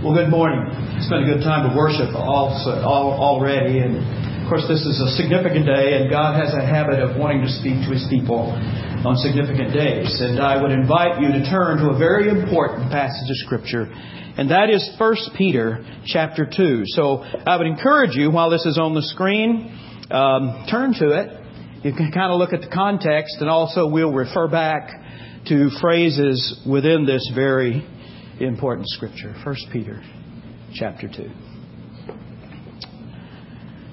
Well, good morning. It's been a good time of worship also, all, already, and of course, this is a significant day, and God has a habit of wanting to speak to His people on significant days. And I would invite you to turn to a very important passage of Scripture, and that is 1 Peter chapter 2. So I would encourage you, while this is on the screen, um, turn to it. You can kind of look at the context, and also we'll refer back to phrases within this very important scripture. 1 Peter chapter 2.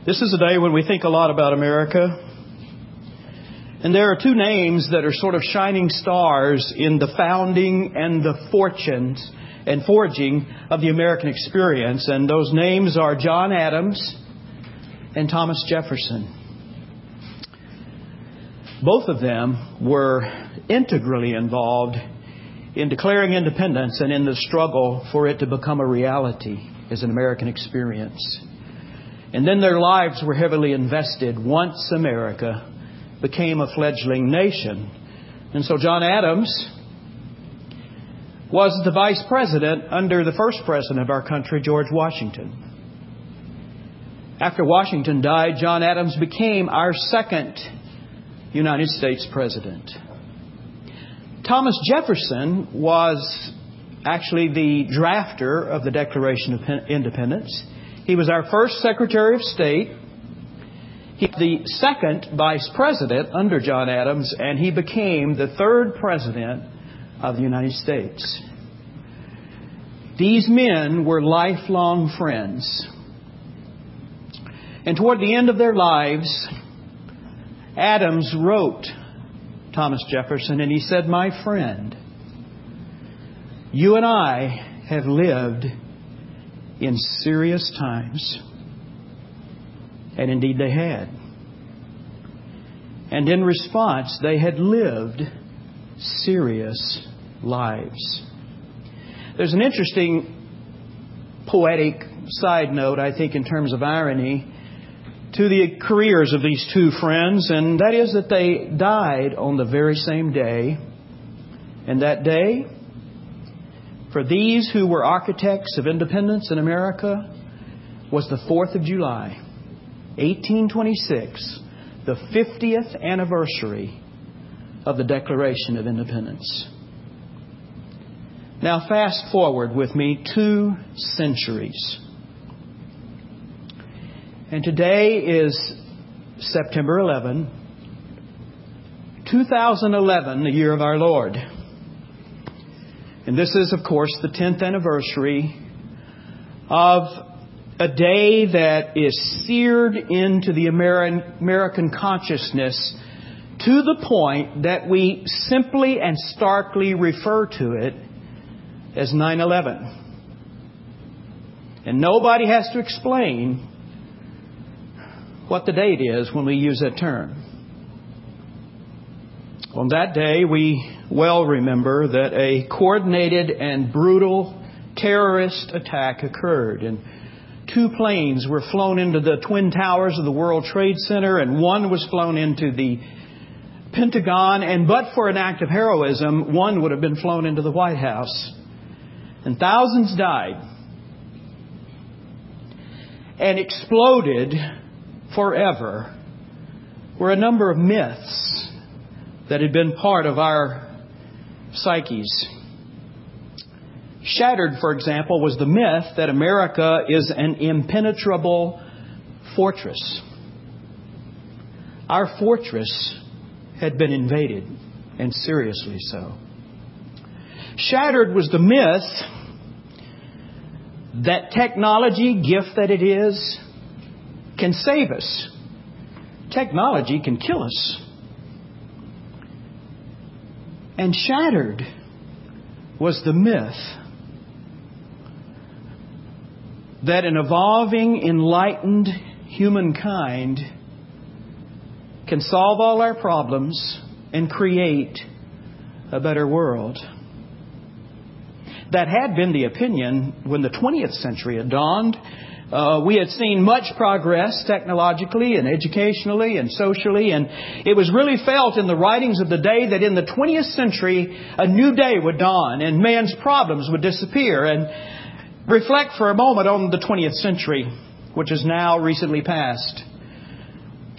This is a day when we think a lot about America. And there are two names that are sort of shining stars in the founding and the fortunes and forging of the American experience. And those names are John Adams and Thomas Jefferson. Both of them were integrally involved in declaring independence and in the struggle for it to become a reality as an American experience. And then their lives were heavily invested once America became a fledgling nation. And so John Adams was the vice president under the first president of our country, George Washington. After Washington died, John Adams became our second United States president. Thomas Jefferson was actually the drafter of the Declaration of Independence. He was our first Secretary of State. He was the second Vice President under John Adams, and he became the third President of the United States. These men were lifelong friends. And toward the end of their lives, Adams wrote Thomas Jefferson, and he said, My friend, you and I have lived in serious times. And indeed they had. And in response, they had lived serious lives. There's an interesting poetic side note, I think, in terms of irony to the careers of these two friends, and that is that they died on the very same day. And that day, for these who were architects of independence in America, was the 4th of July, 1826, the 50th anniversary of the Declaration of Independence. Now, fast forward with me two centuries. And today is September 11, 2011, the year of our Lord. And this is, of course, the 10th anniversary of a day that is seared into the American consciousness to the point that we simply and starkly refer to it as 9 11. And nobody has to explain what the date is when we use that term. On that day, we well remember that a coordinated and brutal terrorist attack occurred. And two planes were flown into the Twin Towers of the World Trade Center, and one was flown into the Pentagon. And but for an act of heroism, one would have been flown into the White House. And thousands died and exploded forever were a number of myths that had been part of our psyches. Shattered, for example, was the myth that America is an impenetrable fortress. Our fortress had been invaded, and seriously so. Shattered was the myth that technology, gift that it is, can save us. Technology can kill us. And shattered was the myth that an evolving, enlightened humankind can solve all our problems and create a better world. That had been the opinion when the 20th century had dawned uh, we had seen much progress technologically and educationally and socially, and it was really felt in the writings of the day that in the 20th century a new day would dawn and man's problems would disappear. And reflect for a moment on the 20th century, which is now recently passed.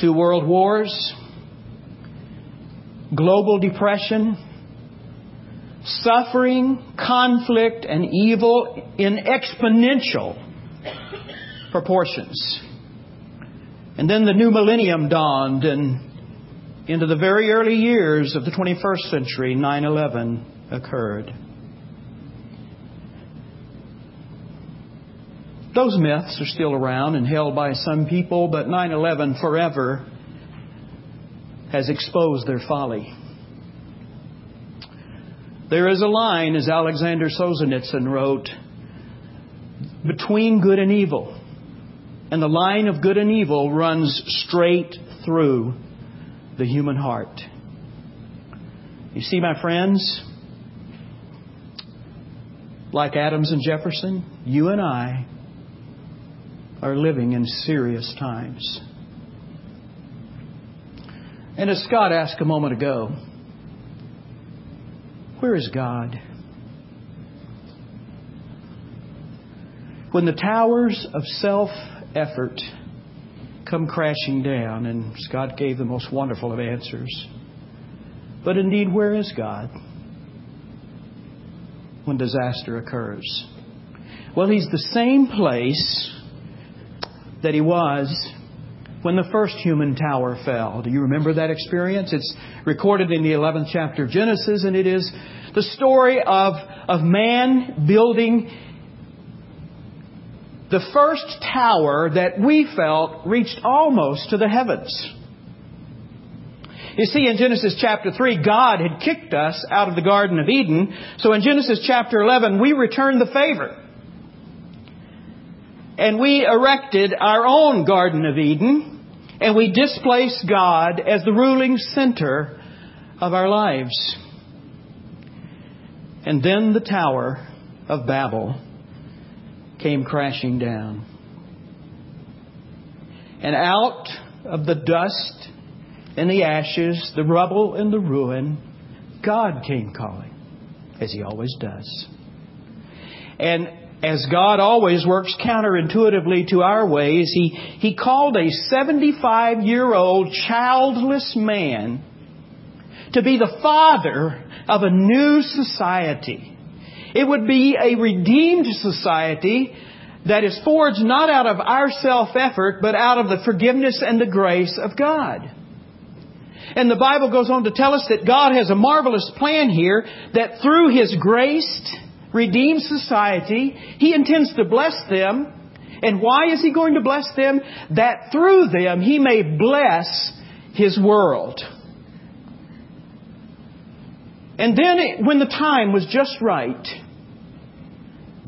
Two world wars, global depression, suffering, conflict, and evil in exponential proportions. And then the new millennium dawned, and into the very early years of the 21st century, 9 11 occurred. Those myths are still around and held by some people, but 9 11 forever has exposed their folly. There is a line, as Alexander Solzhenitsyn wrote, between good and evil. And the line of good and evil runs straight through the human heart. You see, my friends, like Adams and Jefferson, you and I are living in serious times. And as Scott asked a moment ago, where is God? When the towers of self effort come crashing down, and Scott gave the most wonderful of answers. But indeed, where is God when disaster occurs? Well, He's the same place that He was when the first human tower fell. Do you remember that experience? It's recorded in the 11th chapter of Genesis, and it is the story of, of man building the first tower that we felt reached almost to the heavens. You see, in Genesis chapter 3, God had kicked us out of the Garden of Eden. So in Genesis chapter 11, we returned the favor. And we erected our own Garden of Eden, and we displaced God as the ruling center of our lives. And then the Tower of Babel came crashing down. And out of the dust and the ashes, the rubble and the ruin, God came calling, as He always does. And as God always works counterintuitively to our ways, He, he called a 75 year old childless man to be the father of a new society it would be a redeemed society that is forged not out of our self effort, but out of the forgiveness and the grace of God. And the Bible goes on to tell us that God has a marvelous plan here that through His graced, redeemed society, He intends to bless them. And why is He going to bless them? That through them He may bless His world. And then, when the time was just right,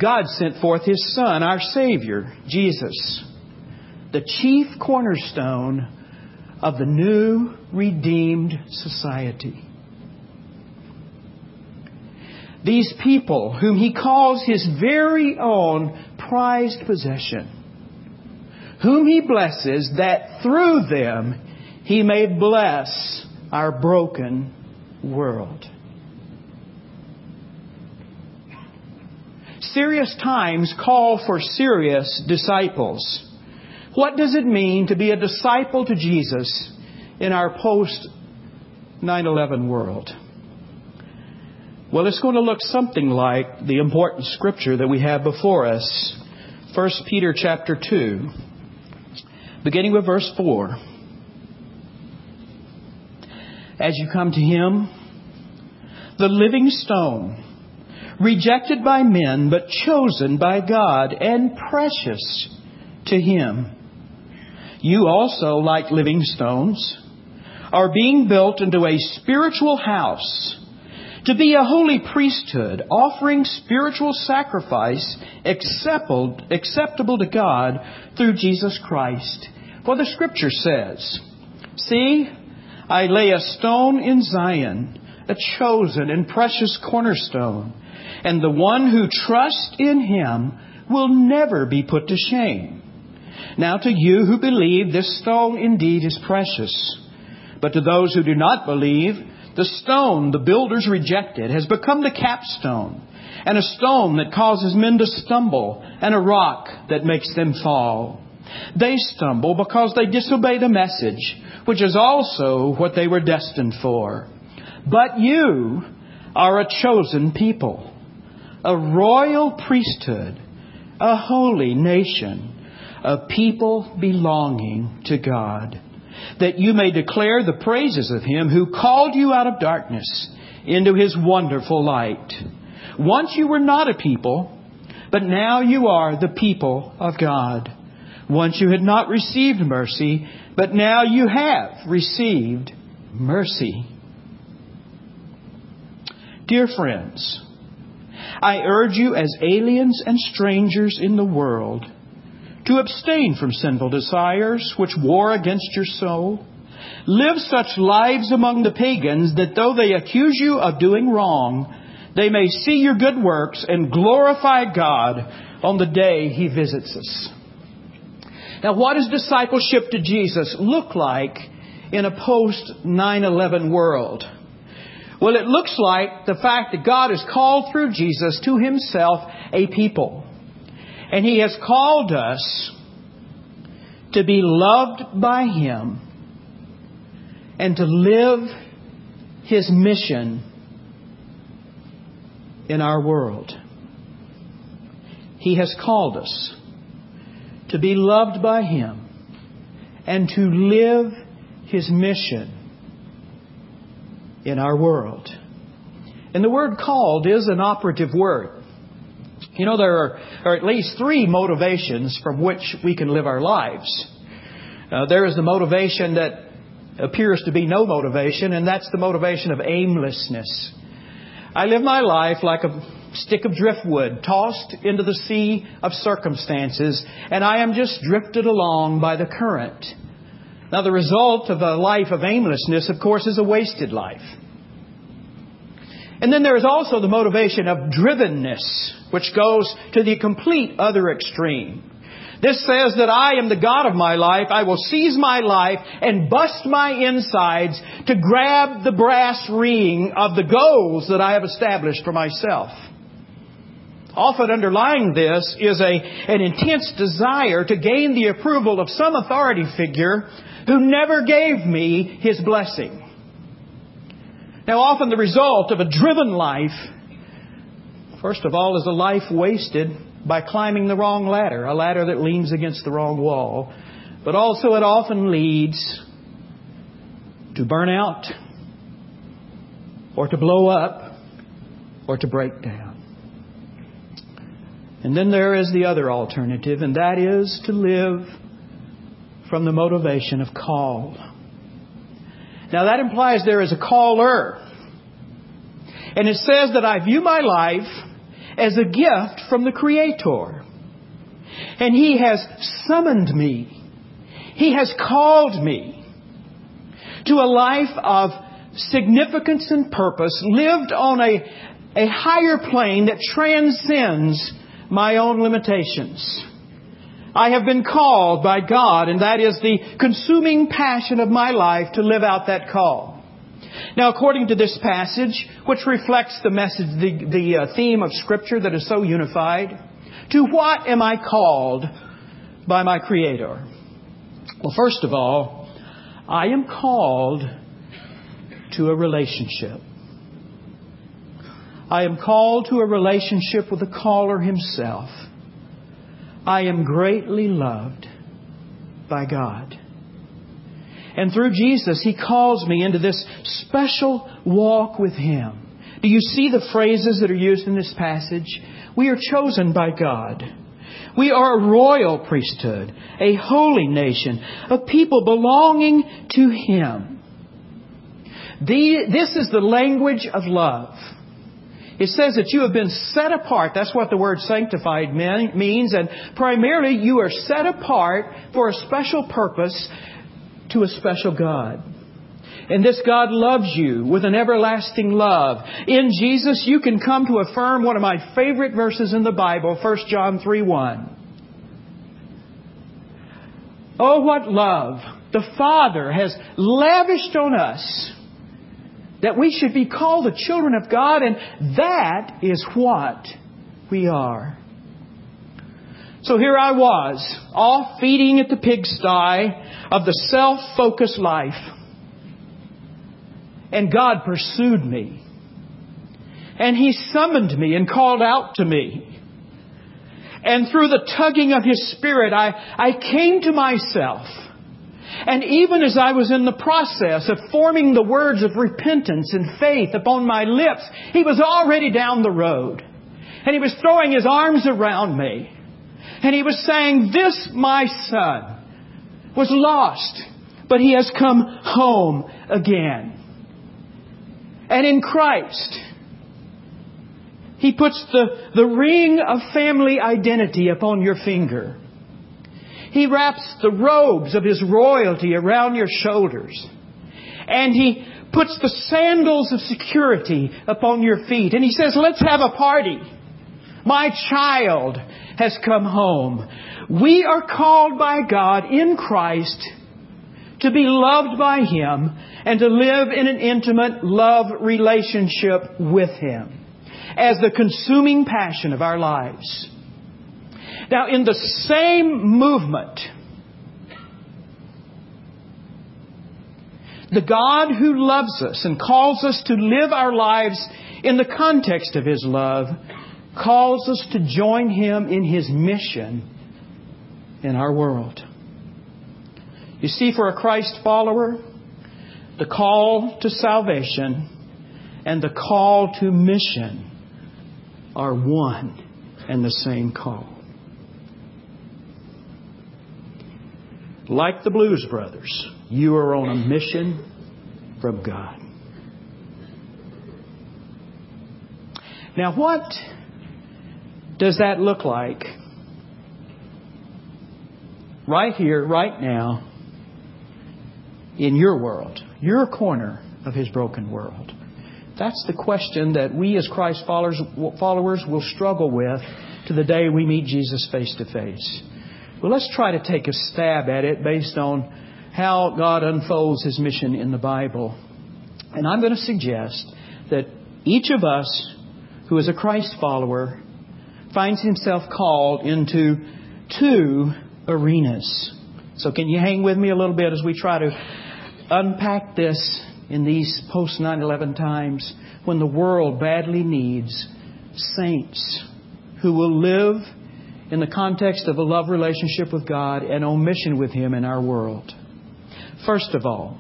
God sent forth His Son, our Savior, Jesus, the chief cornerstone of the new redeemed society. These people, whom He calls His very own prized possession, whom He blesses, that through them He may bless our broken world. Serious times call for serious disciples. What does it mean to be a disciple to Jesus in our post 9 11 world? Well, it's going to look something like the important scripture that we have before us. 1 Peter chapter 2, beginning with verse 4. As you come to him, the living stone, rejected by men, but chosen by God and precious to Him. You also, like living stones, are being built into a spiritual house to be a holy priesthood, offering spiritual sacrifice acceptable, acceptable to God through Jesus Christ. For the Scripture says, See, I lay a stone in Zion, a chosen and precious cornerstone and the one who trusts in him will never be put to shame. Now to you who believe, this stone indeed is precious. But to those who do not believe, The stone the builders rejected has become the capstone, and a stone that causes men to stumble, and a rock that makes them fall. They stumble because they disobey the message, which is also what they were destined for. But you are a chosen people, a royal priesthood, a holy nation, a people belonging to God, that you may declare the praises of Him who called you out of darkness into His wonderful light. Once you were not a people, but now you are the people of God. Once you had not received mercy, but now you have received mercy. Dear friends, I urge you as aliens and strangers in the world to abstain from sinful desires which war against your soul. Live such lives among the pagans that though they accuse you of doing wrong, they may see your good works and glorify God on the day He visits us. Now, what does discipleship to Jesus look like in a post 9 11 world? Well, it looks like the fact that God has called through Jesus to Himself a people. And He has called us to be loved by Him and to live His mission in our world. He has called us to be loved by Him and to live His mission in our world. And the word called is an operative word. You know, there are, are at least three motivations from which we can live our lives. Uh, there is the motivation that appears to be no motivation, and that's the motivation of aimlessness. I live my life like a stick of driftwood tossed into the sea of circumstances, and I am just drifted along by the current. Now, the result of a life of aimlessness, of course, is a wasted life. And then there is also the motivation of drivenness, which goes to the complete other extreme. This says that I am the God of my life. I will seize my life and bust my insides to grab the brass ring of the goals that I have established for myself. Often underlying this is a, an intense desire to gain the approval of some authority figure who never gave me his blessing. Now, often the result of a driven life, first of all, is a life wasted by climbing the wrong ladder, a ladder that leans against the wrong wall. But also, it often leads to burnout, or to blow up, or to break down. And then there is the other alternative, and that is to live from the motivation of call. Now that implies there is a caller. And it says that I view my life as a gift from the Creator. And He has summoned me. He has called me to a life of significance and purpose lived on a, a higher plane that transcends my own limitations. I have been called by God, and that is the consuming passion of my life to live out that call. Now, according to this passage, which reflects the message, the, the uh, theme of Scripture that is so unified, to what am I called by my Creator? Well, first of all, I am called to a relationship. I am called to a relationship with the caller himself. I am greatly loved by God. And through Jesus, He calls me into this special walk with Him. Do you see the phrases that are used in this passage? We are chosen by God. We are a royal priesthood, a holy nation, a people belonging to Him. The, this is the language of love. It says that you have been set apart. That's what the word sanctified means. And primarily, you are set apart for a special purpose to a special God. And this God loves you with an everlasting love. In Jesus, you can come to affirm one of my favorite verses in the Bible, 1 John 3 1. Oh, what love the Father has lavished on us that we should be called the children of God, and that is what we are. So here I was, off feeding at the pigsty of the self-focused life. And God pursued me. And He summoned me and called out to me. And through the tugging of His Spirit, I, I came to myself. And even as I was in the process of forming the words of repentance and faith upon my lips, He was already down the road. And He was throwing His arms around me. And He was saying, This, my son, was lost, but He has come home again. And in Christ, He puts the, the ring of family identity upon your finger. He wraps the robes of His royalty around your shoulders. And He puts the sandals of security upon your feet. And He says, let's have a party. My child has come home. We are called by God in Christ to be loved by Him and to live in an intimate love relationship with Him as the consuming passion of our lives. Now, in the same movement, the God who loves us and calls us to live our lives in the context of His love calls us to join Him in His mission in our world. You see, for a Christ follower, the call to salvation and the call to mission are one and the same call. Like the Blues Brothers, you are on a mission from God. Now, what does that look like right here, right now, in your world, your corner of His broken world? That's the question that we as Christ followers, will struggle with to the day we meet Jesus face to face. Well, let's try to take a stab at it based on how God unfolds His mission in the Bible. And I'm going to suggest that each of us who is a Christ follower finds himself called into two arenas. So, can you hang with me a little bit as we try to unpack this in these post 9 11 times when the world badly needs saints who will live in the context of a love relationship with God and on mission with Him in our world. First of all,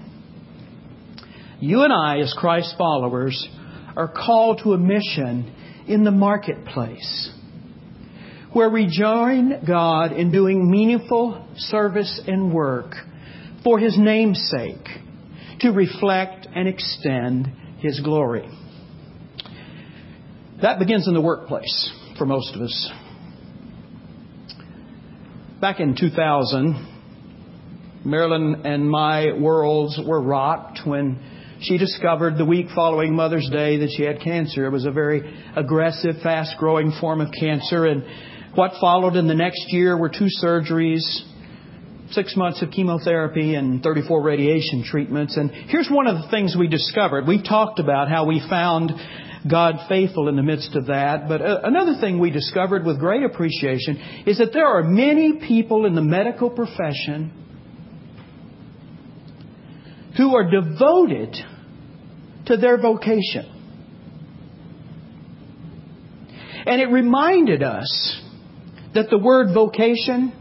you and I, as Christ followers, are called to a mission in the marketplace where we join God in doing meaningful service and work for His name's sake to reflect and extend His glory. That begins in the workplace for most of us. Back in 2000, Marilyn and my worlds were rocked when she discovered the week following Mother's Day that she had cancer. It was a very aggressive, fast growing form of cancer. And what followed in the next year were two surgeries, six months of chemotherapy, and 34 radiation treatments. And here's one of the things we discovered. We've talked about how we found God faithful in the midst of that. But uh, another thing we discovered with great appreciation is that there are many people in the medical profession who are devoted to their vocation. And it reminded us that the word vocation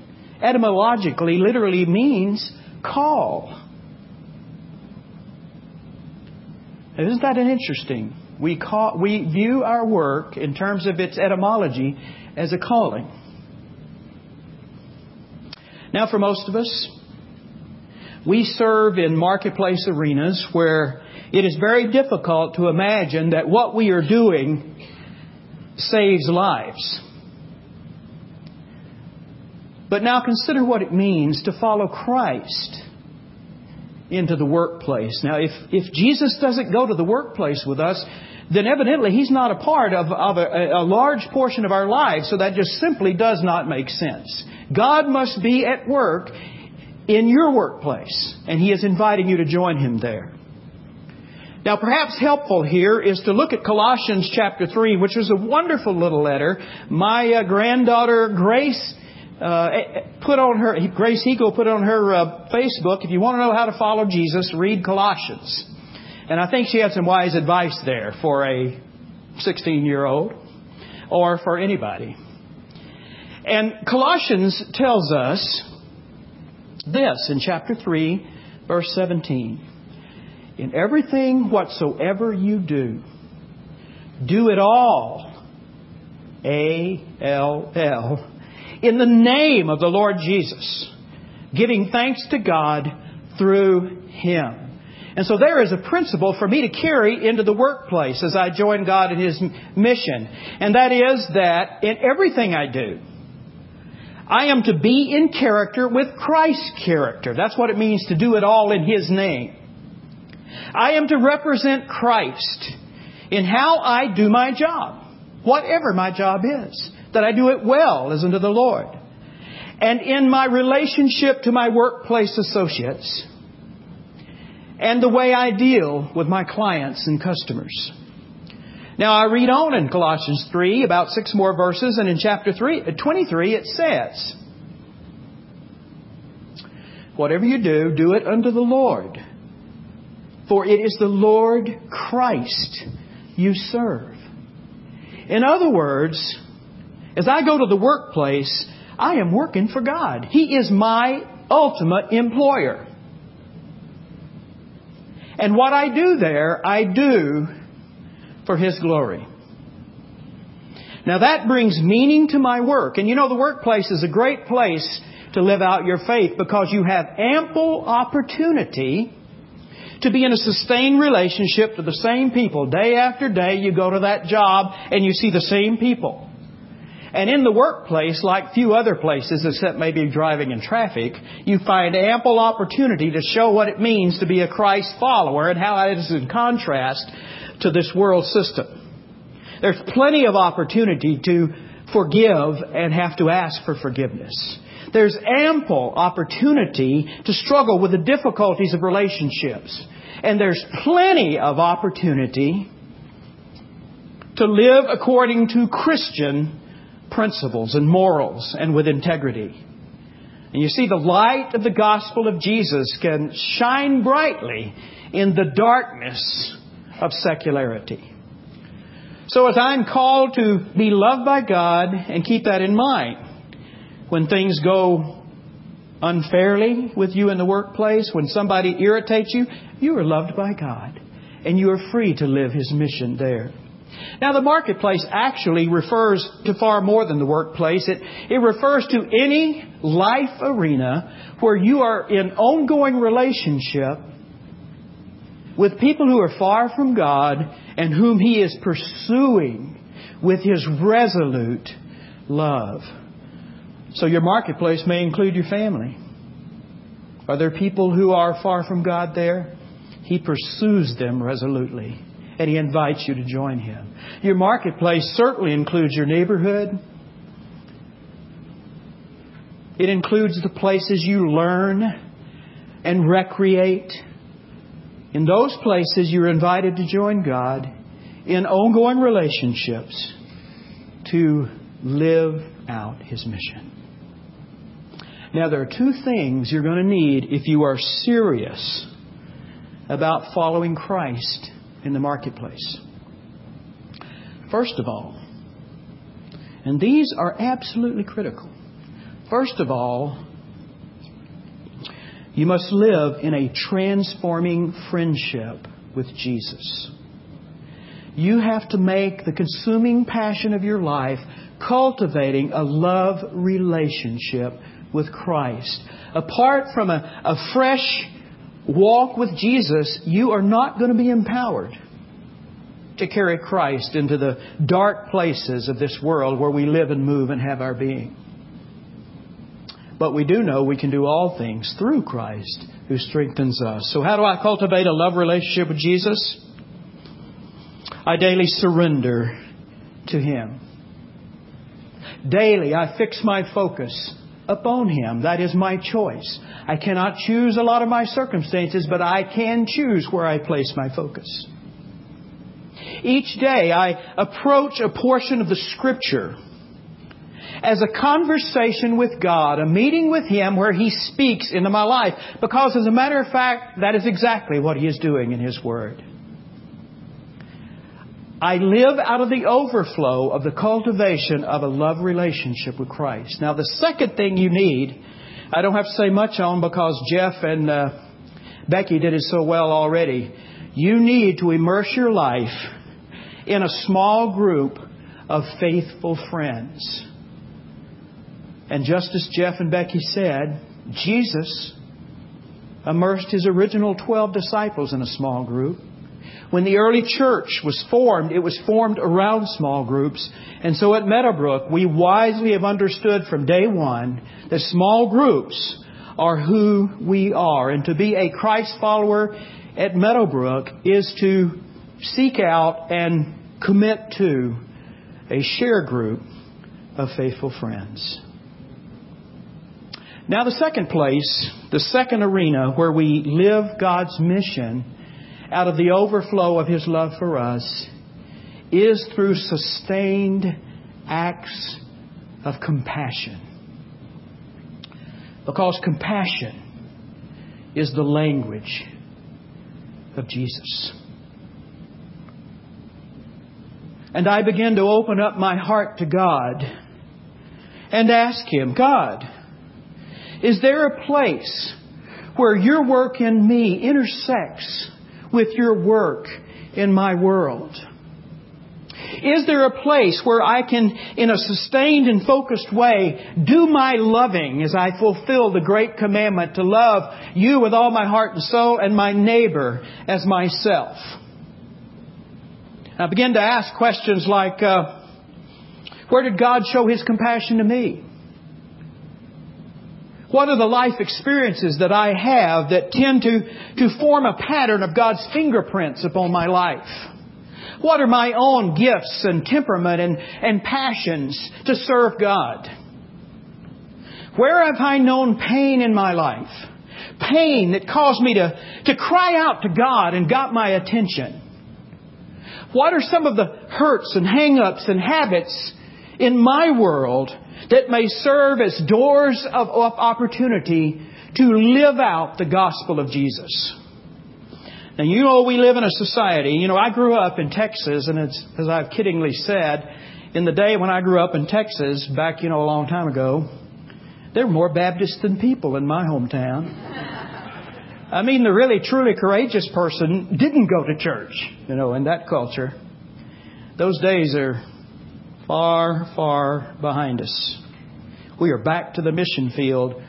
etymologically literally means call. Isn't that an interesting we, call, we view our work in terms of its etymology as a calling. Now, for most of us, we serve in marketplace arenas where it is very difficult to imagine that what we are doing saves lives. But now consider what it means to follow Christ into the workplace. Now, if, if Jesus doesn't go to the workplace with us, then evidently He's not a part of, of a, a large portion of our lives, so that just simply does not make sense. God must be at work in your workplace, and He is inviting you to join Him there. Now, perhaps helpful here is to look at Colossians chapter 3, which is a wonderful little letter. My uh, granddaughter Grace uh, put on her, Grace Eagle put on her uh, Facebook, if you want to know how to follow Jesus, read Colossians. And I think she had some wise advice there for a 16 year old or for anybody. And Colossians tells us this in chapter 3, verse 17. In everything whatsoever you do, do it all, A L L, in the name of the Lord Jesus, giving thanks to God through Him. And so there is a principle for me to carry into the workplace as I join God in His mission. And that is that in everything I do, I am to be in character with Christ's character. That's what it means to do it all in His name. I am to represent Christ in how I do my job, whatever my job is, that I do it well as unto the Lord. And in my relationship to my workplace associates, and the way I deal with my clients and customers. Now I read on in Colossians 3, about six more verses, and in chapter 3, uh, 23 it says, Whatever you do, do it unto the Lord. For it is the Lord Christ you serve. In other words, as I go to the workplace, I am working for God. He is my ultimate employer. And what I do there, I do for His glory. Now that brings meaning to my work. And you know, the workplace is a great place to live out your faith because you have ample opportunity to be in a sustained relationship to the same people. Day after day, you go to that job and you see the same people. And in the workplace, like few other places, except maybe driving in traffic, you find ample opportunity to show what it means to be a Christ follower and how it is in contrast to this world system. There's plenty of opportunity to forgive and have to ask for forgiveness. There's ample opportunity to struggle with the difficulties of relationships. And there's plenty of opportunity to live according to Christian principles and morals and with integrity. And you see, the light of the gospel of Jesus can shine brightly in the darkness of secularity. So as I'm called to be loved by God and keep that in mind, when things go unfairly with you in the workplace, when somebody irritates you, you are loved by God and you are free to live His mission there. Now, the marketplace actually refers to far more than the workplace. It, it refers to any life arena where you are in ongoing relationship with people who are far from God and whom He is pursuing with His resolute love. So your marketplace may include your family. Are there people who are far from God there? He pursues them resolutely and He invites you to join Him. Your marketplace certainly includes your neighborhood. It includes the places you learn and recreate. In those places, you're invited to join God in ongoing relationships to live out His mission. Now, there are two things you're going to need if you are serious about following Christ in the marketplace. First of all, and these are absolutely critical. First of all, you must live in a transforming friendship with Jesus. You have to make the consuming passion of your life cultivating a love relationship with Christ. Apart from a, a fresh walk with Jesus, you are not going to be empowered to carry Christ into the dark places of this world where we live and move and have our being. But we do know we can do all things through Christ who strengthens us. So, how do I cultivate a love relationship with Jesus? I daily surrender to Him. Daily, I fix my focus upon Him. That is my choice. I cannot choose a lot of my circumstances, but I can choose where I place my focus. each day I approach a portion of the Scripture as a conversation with God, a meeting with Him where He speaks into my life. Because as a matter of fact, that is exactly what He is doing in His Word. I live out of the overflow of the cultivation of a love relationship with Christ. Now, the second thing you need, I don't have to say much on because Jeff and uh, Becky did it so well already. You need to immerse your life in a small group of faithful friends. And just as Jeff and Becky said, Jesus immersed his original 12 disciples in a small group. When the early church was formed, it was formed around small groups. And so at Meadowbrook, we wisely have understood from day one that small groups are who we are. And to be a Christ follower at Meadowbrook is to seek out and commit to a share group of faithful friends. Now, the second place, the second arena where we live God's mission out of the overflow of His love for us is through sustained acts of compassion. Because compassion is the language of Jesus. And I begin to open up my heart to God and ask Him, God, is there a place where your work in me intersects with your work in my world? Is there a place where I can, in a sustained and focused way, do my loving as I fulfill the great commandment to love you with all my heart and soul and my neighbor as myself? I begin to ask questions like, uh, where did God show His compassion to me? What are the life experiences that I have that tend to, to form a pattern of God's fingerprints upon my life? What are my own gifts and temperament and, and passions to serve God? Where have I known pain in my life? Pain that caused me to, to cry out to God and got my attention. What are some of the hurts and hang-ups and habits in my world that may serve as doors of opportunity to live out the gospel of Jesus. Now, you know, we live in a society, you know, I grew up in Texas, and it's, as I've kiddingly said, in the day when I grew up in Texas, back, you know, a long time ago, there were more Baptists than people in my hometown. I mean, the really, truly courageous person didn't go to church, you know, in that culture. Those days are far, far behind us. We are back to the mission field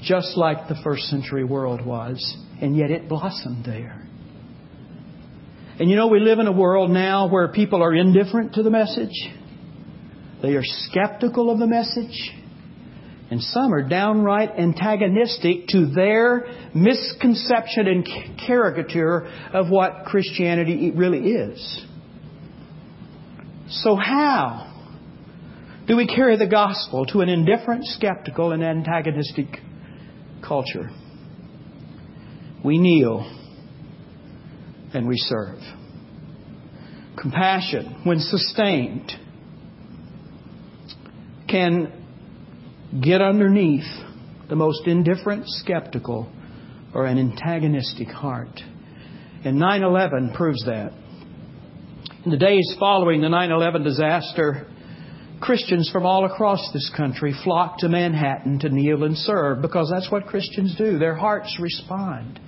just like the first century world was, and yet it blossomed there. And you know, we live in a world now where people are indifferent to the message, they are skeptical of the message, and some are downright antagonistic to their misconception and caricature of what Christianity really is. So, how do we carry the gospel to an indifferent, skeptical, and antagonistic culture? We kneel and we serve. Compassion, when sustained, can get underneath the most indifferent, skeptical, or an antagonistic heart. And 9 11 proves that. In the days following the 9 11 disaster, Christians from all across this country flock to Manhattan to kneel and serve because that's what Christians do. Their hearts respond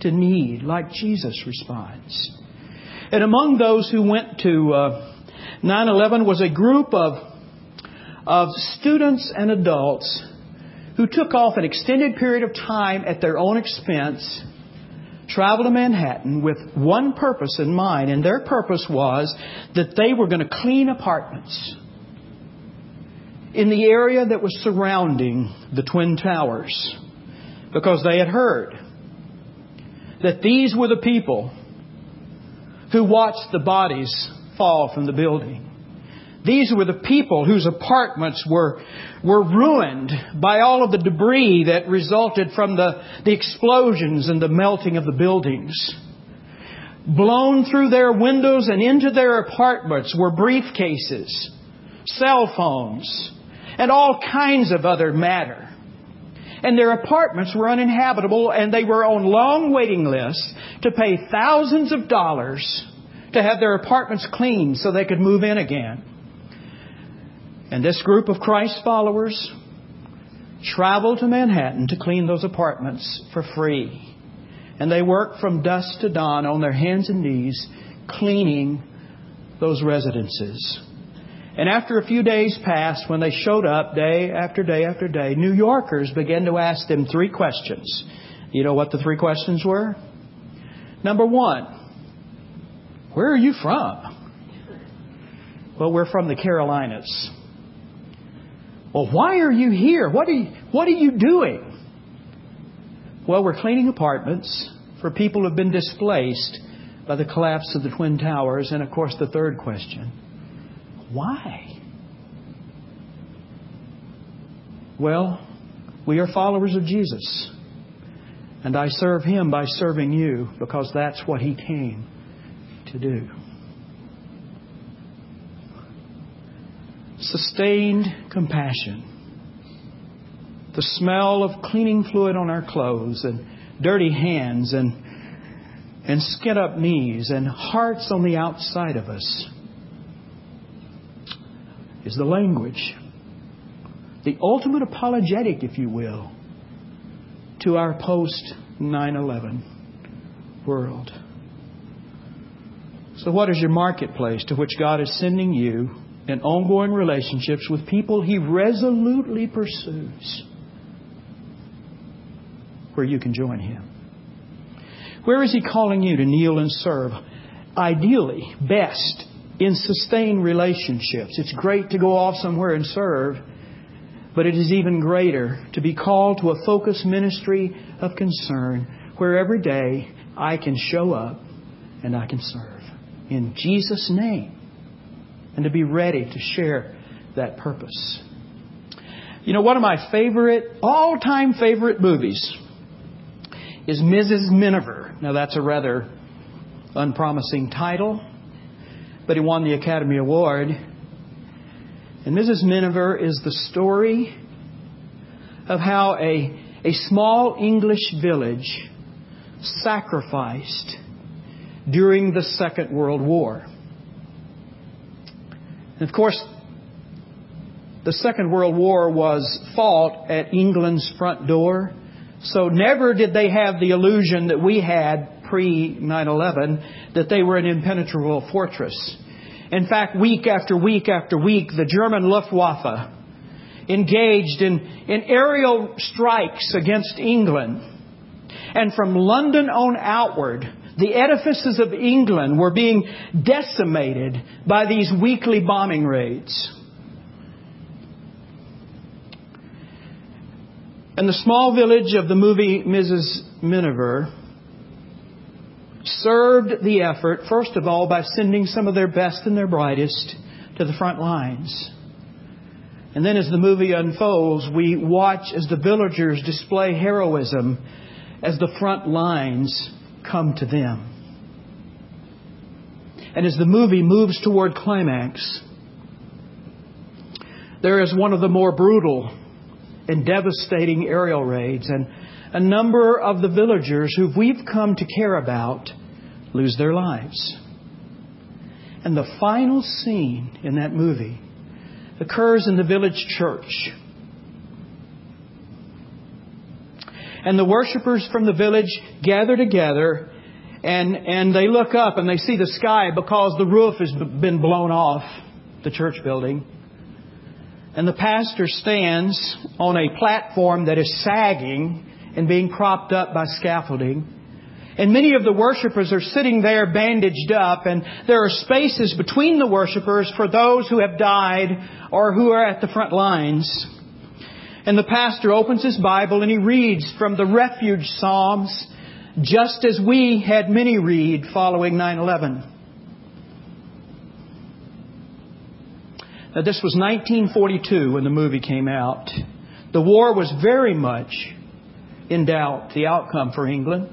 to need like Jesus responds. And among those who went to uh, 9 11 was a group of, of students and adults who took off an extended period of time at their own expense, traveled to Manhattan with one purpose in mind, and their purpose was that they were going to clean apartments in the area that was surrounding the Twin Towers because they had heard that these were the people who watched the bodies fall from the building. These were the people whose apartments were, were ruined by all of the debris that resulted from the, the explosions and the melting of the buildings. Blown through their windows and into their apartments were briefcases, cell phones, and all kinds of other matter. And their apartments were uninhabitable and they were on long waiting lists to pay thousands of dollars to have their apartments cleaned so they could move in again. And this group of Christ followers traveled to Manhattan to clean those apartments for free. And they worked from dusk to dawn on their hands and knees cleaning those residences. And after a few days passed, when they showed up day after day after day, New Yorkers began to ask them three questions. You know what the three questions were? Number one, where are you from? Well, we're from the Carolinas. Well, why are you here? What are you, what are you doing? Well, we're cleaning apartments for people who have been displaced by the collapse of the Twin Towers. And of course, the third question why? Well, we are followers of Jesus. And I serve Him by serving you because that's what He came to do. Sustained compassion. The smell of cleaning fluid on our clothes and dirty hands and, and skin up knees and hearts on the outside of us is the language. The ultimate apologetic, if you will, to our post 9 11 world. So, what is your marketplace to which God is sending you in ongoing relationships with people He resolutely pursues where you can join Him? Where is He calling you to kneel and serve? Ideally, best in sustained relationships. It's great to go off somewhere and serve, but it is even greater to be called to a focused ministry of concern where every day I can show up and I can serve in Jesus' name and to be ready to share that purpose. You know, one of my favorite, all time favorite movies is Mrs. Miniver. Now, that's a rather unpromising title, but he won the Academy Award. And Mrs. Miniver is the story of how a, a small English village sacrificed during the Second World War. And of course, the Second World War was fought at England's front door. So never did they have the illusion that we had pre 9 11 that they were an impenetrable fortress. In fact, week after week after week, the German Luftwaffe engaged in, in aerial strikes against England. And from London on outward, the edifices of England were being decimated by these weekly bombing raids. And the small village of the movie Mrs. Miniver served the effort, first of all, by sending some of their best and their brightest to the front lines. And then as the movie unfolds, we watch as the villagers display heroism as the front lines come to them. And as the movie moves toward climax, there is one of the more brutal and devastating aerial raids, and a number of the villagers who we've come to care about lose their lives. And the final scene in that movie occurs in the village church. And the worshippers from the village gather together and, and they look up and they see the sky because the roof has been blown off the church building. And the pastor stands on a platform that is sagging and being propped up by scaffolding. And many of the worshippers are sitting there bandaged up, and there are spaces between the worshippers for those who have died or who are at the front lines. And the pastor opens his Bible and he reads from the refuge Psalms, just as we had many read following 9 11. Now, this was 1942 when the movie came out. The war was very much in doubt, the outcome for England.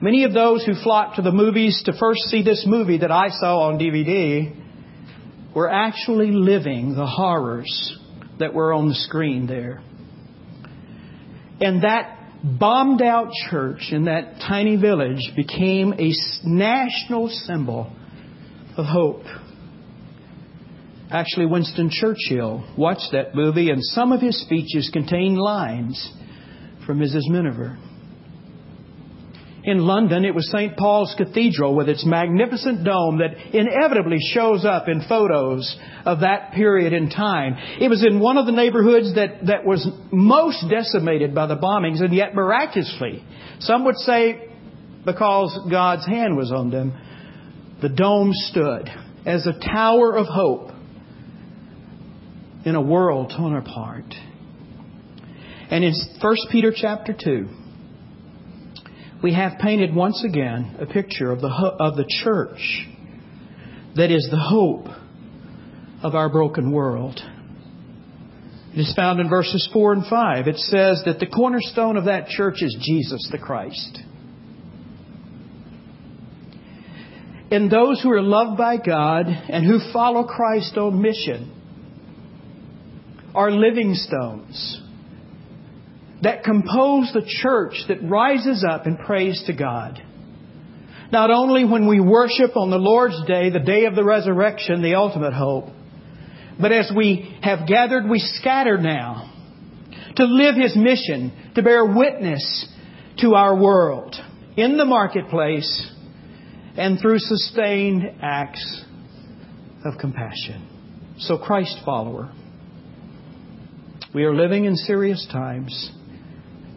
Many of those who flocked to the movies to first see this movie that I saw on DVD were actually living the horrors that were on the screen there. And that bombed out church in that tiny village became a national symbol of hope. Actually, Winston Churchill watched that movie, and some of his speeches contain lines from Mrs. Miniver. In London, it was St. Paul's Cathedral with its magnificent dome that inevitably shows up in photos of that period in time. It was in one of the neighborhoods that, that was most decimated by the bombings, and yet miraculously, some would say because God's hand was on them, the dome stood as a tower of hope in a world torn apart. And in 1 Peter chapter 2, we have painted once again a picture of the, of the church that is the hope of our broken world. It is found in verses 4 and 5. It says that the cornerstone of that church is Jesus the Christ. And those who are loved by God and who follow Christ on mission are living stones that compose the church that rises up and prays to God. Not only when we worship on the Lord's day, the day of the resurrection, the ultimate hope, but as we have gathered, we scatter now to live His mission, to bear witness to our world in the marketplace and through sustained acts of compassion. So, Christ follower, we are living in serious times.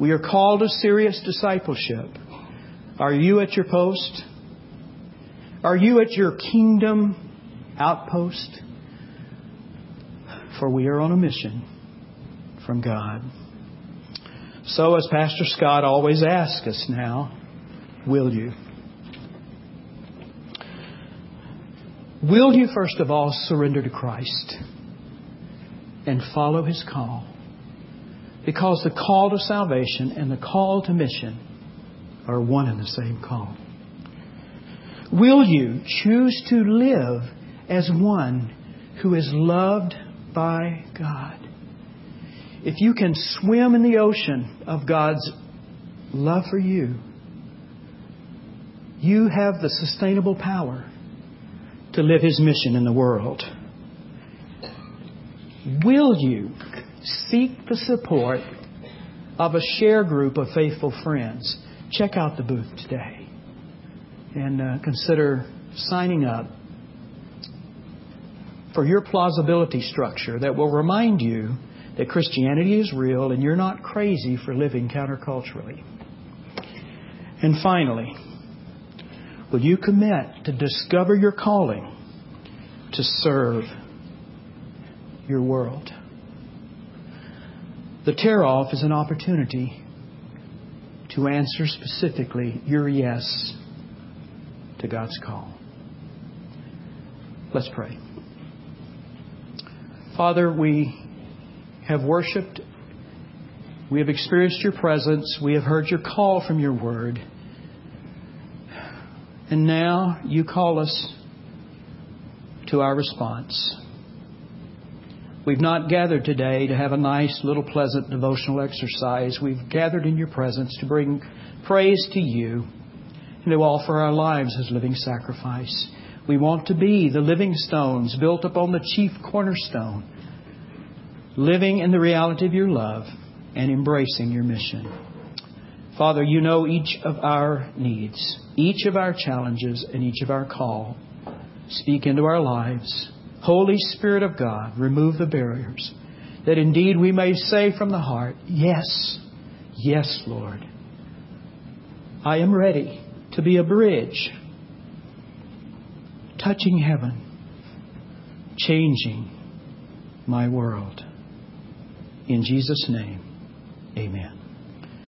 We are called to serious discipleship. Are you at your post? Are you at your kingdom outpost? For we are on a mission from God. So, as Pastor Scott always asks us now, will you? Will you, first of all, surrender to Christ and follow His call? Because the call to salvation and the call to mission are one and the same call. Will you choose to live as one who is loved by God? If you can swim in the ocean of God's love for you, you have the sustainable power to live His mission in the world. Will you seek the support of a share group of faithful friends, check out the booth today and uh, consider signing up for your plausibility structure that will remind you that Christianity is real and you're not crazy for living counterculturally. And finally, will you commit to discover your calling to serve your world? The tear off is an opportunity to answer specifically your yes to God's call. Let's pray. Father, we have worshiped. We have experienced your presence. We have heard your call from your word. And now you call us to our response. We've not gathered today to have a nice little pleasant devotional exercise. We've gathered in your presence to bring praise to you and to offer our lives as living sacrifice. We want to be the living stones built upon the chief cornerstone, living in the reality of your love and embracing your mission. Father, you know each of our needs, each of our challenges, and each of our call. Speak into our lives. Holy Spirit of God, remove the barriers, that indeed we may say from the heart, Yes, yes, Lord. I am ready to be a bridge touching heaven, changing my world. In Jesus' name, amen.